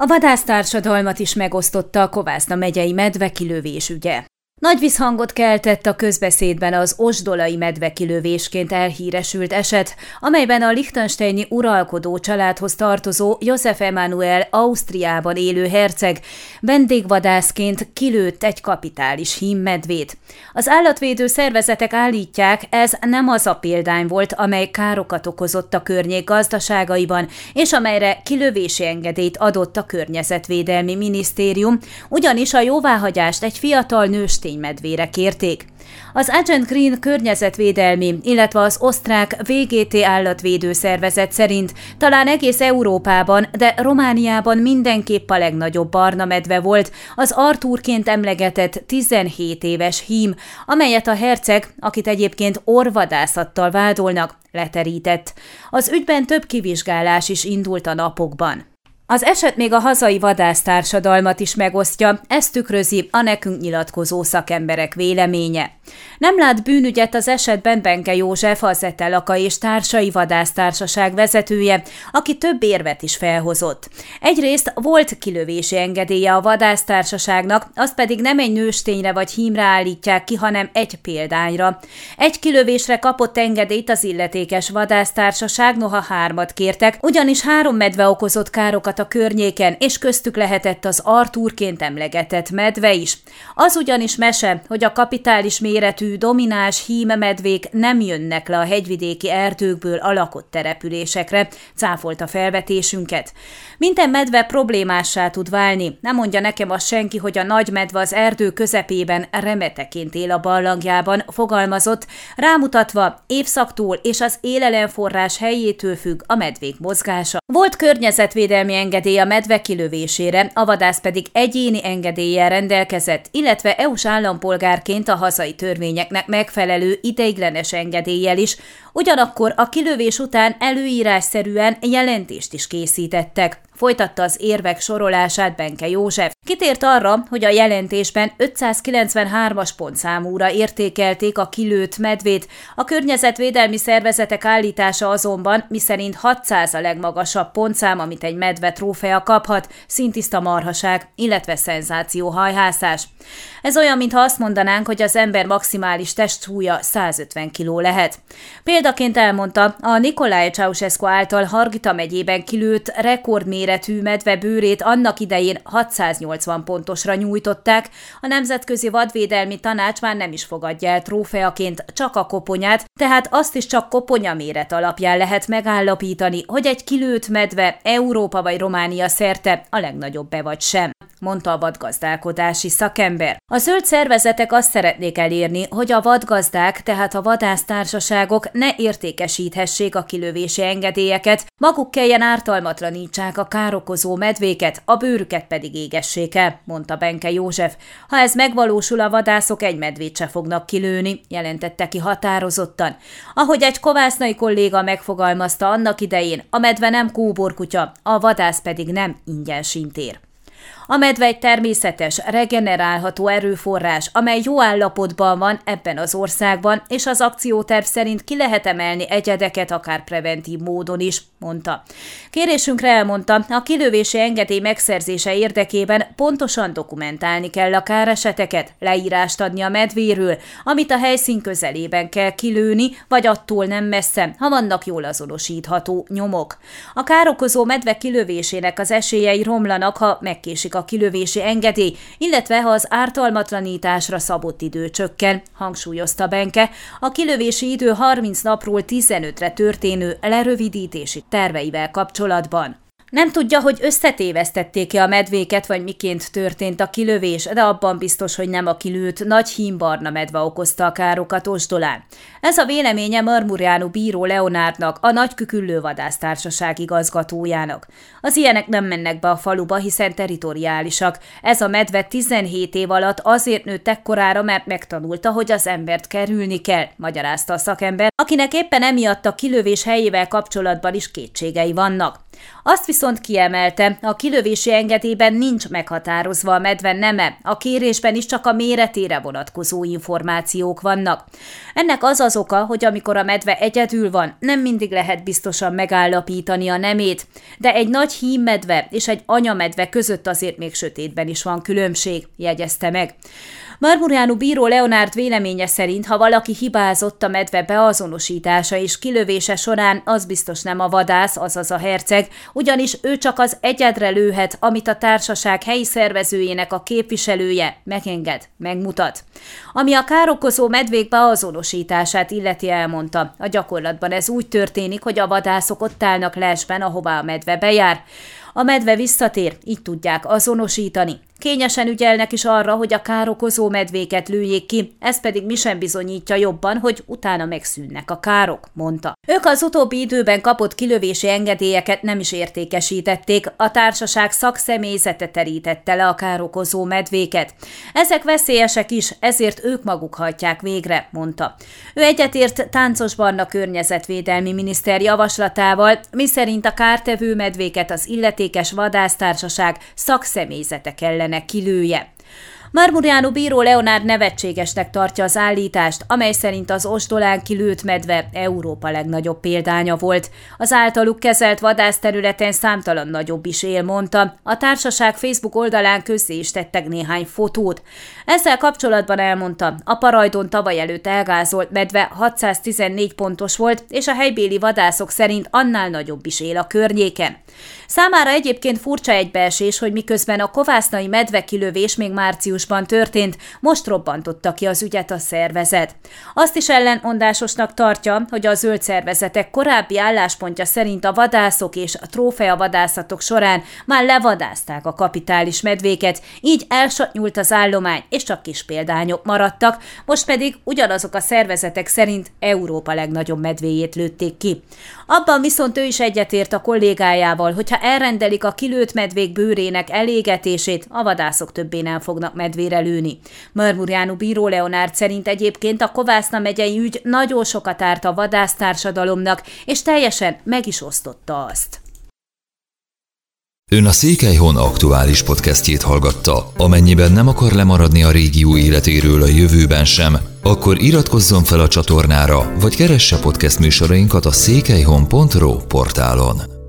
A vadásztársadalmat is megosztotta a Kovászna megyei medvekilövés ügye. Nagy visszhangot keltett a közbeszédben az osdolai medvekilövésként elhíresült eset, amelyben a Liechtensteini uralkodó családhoz tartozó József Emanuel Ausztriában élő herceg vendégvadászként kilőtt egy kapitális hímmedvét. Az állatvédő szervezetek állítják, ez nem az a példány volt, amely károkat okozott a környék gazdaságaiban, és amelyre kilövési engedélyt adott a Környezetvédelmi Minisztérium, ugyanis a jóváhagyást egy fiatal nőstény medvére kérték. Az Agent Green környezetvédelmi, illetve az osztrák VGT állatvédő szervezet szerint talán egész Európában, de Romániában mindenképp a legnagyobb barna medve volt az Artúrként emlegetett 17 éves hím, amelyet a herceg, akit egyébként orvadászattal vádolnak, leterített. Az ügyben több kivizsgálás is indult a napokban. Az eset még a hazai vadásztársadalmat is megosztja, ezt tükrözi a nekünk nyilatkozó szakemberek véleménye. Nem lát bűnügyet az esetben Benke József, az Etelaka és társai vadásztársaság vezetője, aki több érvet is felhozott. Egyrészt volt kilövési engedélye a vadásztársaságnak, azt pedig nem egy nőstényre vagy hímre állítják ki, hanem egy példányra. Egy kilövésre kapott engedélyt az illetékes vadásztársaság, noha hármat kértek, ugyanis három medve okozott károkat a környéken, és köztük lehetett az Artúrként emlegetett medve is. Az ugyanis mese, hogy a kapitális méretű, domináns hímemedvék nem jönnek le a hegyvidéki erdőkből a lakott településekre, cáfolta felvetésünket. Minden medve problémássá tud válni. Nem mondja nekem az senki, hogy a nagy medve az erdő közepében remeteként él a barlangjában, fogalmazott, rámutatva évszaktól és az élelemforrás helyétől függ a medvék mozgása. Volt környezetvédelmi engedély a medve kilövésére, a vadász pedig egyéni engedéllyel rendelkezett, illetve EU-s állampolgárként a hazai törvényeknek megfelelő ideiglenes engedéllyel is, ugyanakkor a kilövés után előírásszerűen jelentést is készítettek. Folytatta az érvek sorolását Benke József. Kitért arra, hogy a jelentésben 593-as pontszámúra értékelték a kilőtt medvét, a környezetvédelmi szervezetek állítása azonban, miszerint 600 a legmagasabb pontszám, amit egy medve trófea kaphat, szintiszta marhaság, illetve szenzációhajhászás. Ez olyan, mintha azt mondanánk, hogy az ember maximális testsúlya 150 kg lehet. Példaként elmondta, a Nikolaj Ceausescu által Hargita megyében kilőtt rekordméretű medve bőrét annak idején 680 pontosra nyújtották, a Nemzetközi Vadvédelmi Tanács már nem is fogadja el trófeaként csak a koponyát, tehát azt is csak koponya méret alapján lehet megállapítani, hogy egy kilőtt medve Európa vagy Románia szerte a legnagyobb be vagy sem mondta a vadgazdálkodási szakember. A zöld szervezetek azt szeretnék elérni, hogy a vadgazdák, tehát a vadásztársaságok ne értékesíthessék a kilövési engedélyeket, maguk kelljen ártalmatlanítsák a károkozó medvéket, a bőrüket pedig égessék el, mondta Benke József. Ha ez megvalósul, a vadászok egy medvét se fognak kilőni, jelentette ki határozottan. Ahogy egy kovásznai kolléga megfogalmazta annak idején, a medve nem kóborkutya, a vadász pedig nem ingyen sintér. A medve egy természetes, regenerálható erőforrás, amely jó állapotban van ebben az országban, és az akcióterv szerint ki lehet emelni egyedeket akár preventív módon is, mondta. Kérésünkre elmondta, a kilövési engedély megszerzése érdekében pontosan dokumentálni kell a káreseteket, leírást adni a medvéről, amit a helyszín közelében kell kilőni, vagy attól nem messze, ha vannak jól azonosítható nyomok. A károkozó medve kilövésének az esélyei romlanak, ha megkésik a a kilövési engedély, illetve ha az ártalmatlanításra szabott idő csökken, hangsúlyozta Benke, a kilövési idő 30 napról 15-re történő lerövidítési terveivel kapcsolatban. Nem tudja, hogy összetévesztették-e a medvéket, vagy miként történt a kilövés, de abban biztos, hogy nem a kilőtt nagy hímbarna medve okozta a károkat Osdolán. Ez a véleménye Marmuriánu bíró Leonárnak, a Nagyküküllő Vadásztársaság igazgatójának. Az ilyenek nem mennek be a faluba, hiszen teritoriálisak. Ez a medve 17 év alatt azért nőtt ekkorára, mert megtanulta, hogy az embert kerülni kell, magyarázta a szakember, akinek éppen emiatt a kilövés helyével kapcsolatban is kétségei vannak. Azt viszont kiemelte, a kilövési engedélyben nincs meghatározva a medve neme, a kérésben is csak a méretére vonatkozó információk vannak. Ennek az az oka, hogy amikor a medve egyedül van, nem mindig lehet biztosan megállapítani a nemét, de egy nagy hímmedve és egy anyamedve között azért még sötétben is van különbség, jegyezte meg. Marmuriánu bíró Leonard véleménye szerint, ha valaki hibázott a medve beazonosítása és kilövése során, az biztos nem a vadász, azaz a herceg, ugyanis ő csak az egyedre lőhet, amit a társaság helyi szervezőjének a képviselője megenged, megmutat. Ami a károkozó medvék beazonosítását illeti elmondta, a gyakorlatban ez úgy történik, hogy a vadászok ott állnak lesben, ahová a medve bejár. A medve visszatér, így tudják azonosítani. Kényesen ügyelnek is arra, hogy a károkozó medvéket lőjék ki, ez pedig mi sem bizonyítja jobban, hogy utána megszűnnek a károk, mondta. Ők az utóbbi időben kapott kilövési engedélyeket nem is értékesítették, a társaság szakszemélyzete terítette le a károkozó medvéket. Ezek veszélyesek is, ezért ők maguk hajtják végre, mondta. Ő egyetért Táncos Barna környezetvédelmi miniszter javaslatával, miszerint a kártevő medvéket az illetékes vadásztársaság szakszemélyzete kellene kellene kilője. Marmuriano bíró Leonard nevetségesnek tartja az állítást, amely szerint az ostolán kilőtt medve Európa legnagyobb példánya volt. Az általuk kezelt vadászterületen számtalan nagyobb is él, mondta. A társaság Facebook oldalán közzé is tettek néhány fotót. Ezzel kapcsolatban elmondta, a Parajdon tavaly előtt elgázolt medve 614 pontos volt, és a helybéli vadászok szerint annál nagyobb is él a környéken. Számára egyébként furcsa egybeesés, hogy miközben a kovásznai medvekilövés még márciusban történt, most robbantotta ki az ügyet a szervezet. Azt is ellenmondásosnak tartja, hogy a zöld szervezetek korábbi álláspontja szerint a vadászok és a trófea vadászatok során már levadázták a kapitális medvéket, így elsatnyult az állomány, és csak kis példányok maradtak, most pedig ugyanazok a szervezetek szerint Európa legnagyobb medvéjét lőtték ki. Abban viszont ő is egyetért a kollégájával, hogyha elrendelik a kilőtt medvék bőrének elégetését, a vadászok többé nem fognak medvére lőni. Marmuriánu bíró Leonárd szerint egyébként a Kovászna megyei ügy nagyon sokat árt a vadásztársadalomnak, és teljesen meg is osztotta azt. Ön a Székelyhon aktuális podcastjét hallgatta. Amennyiben nem akar lemaradni a régió életéről a jövőben sem, akkor iratkozzon fel a csatornára, vagy keresse podcast műsorainkat a székelyhon.pro portálon.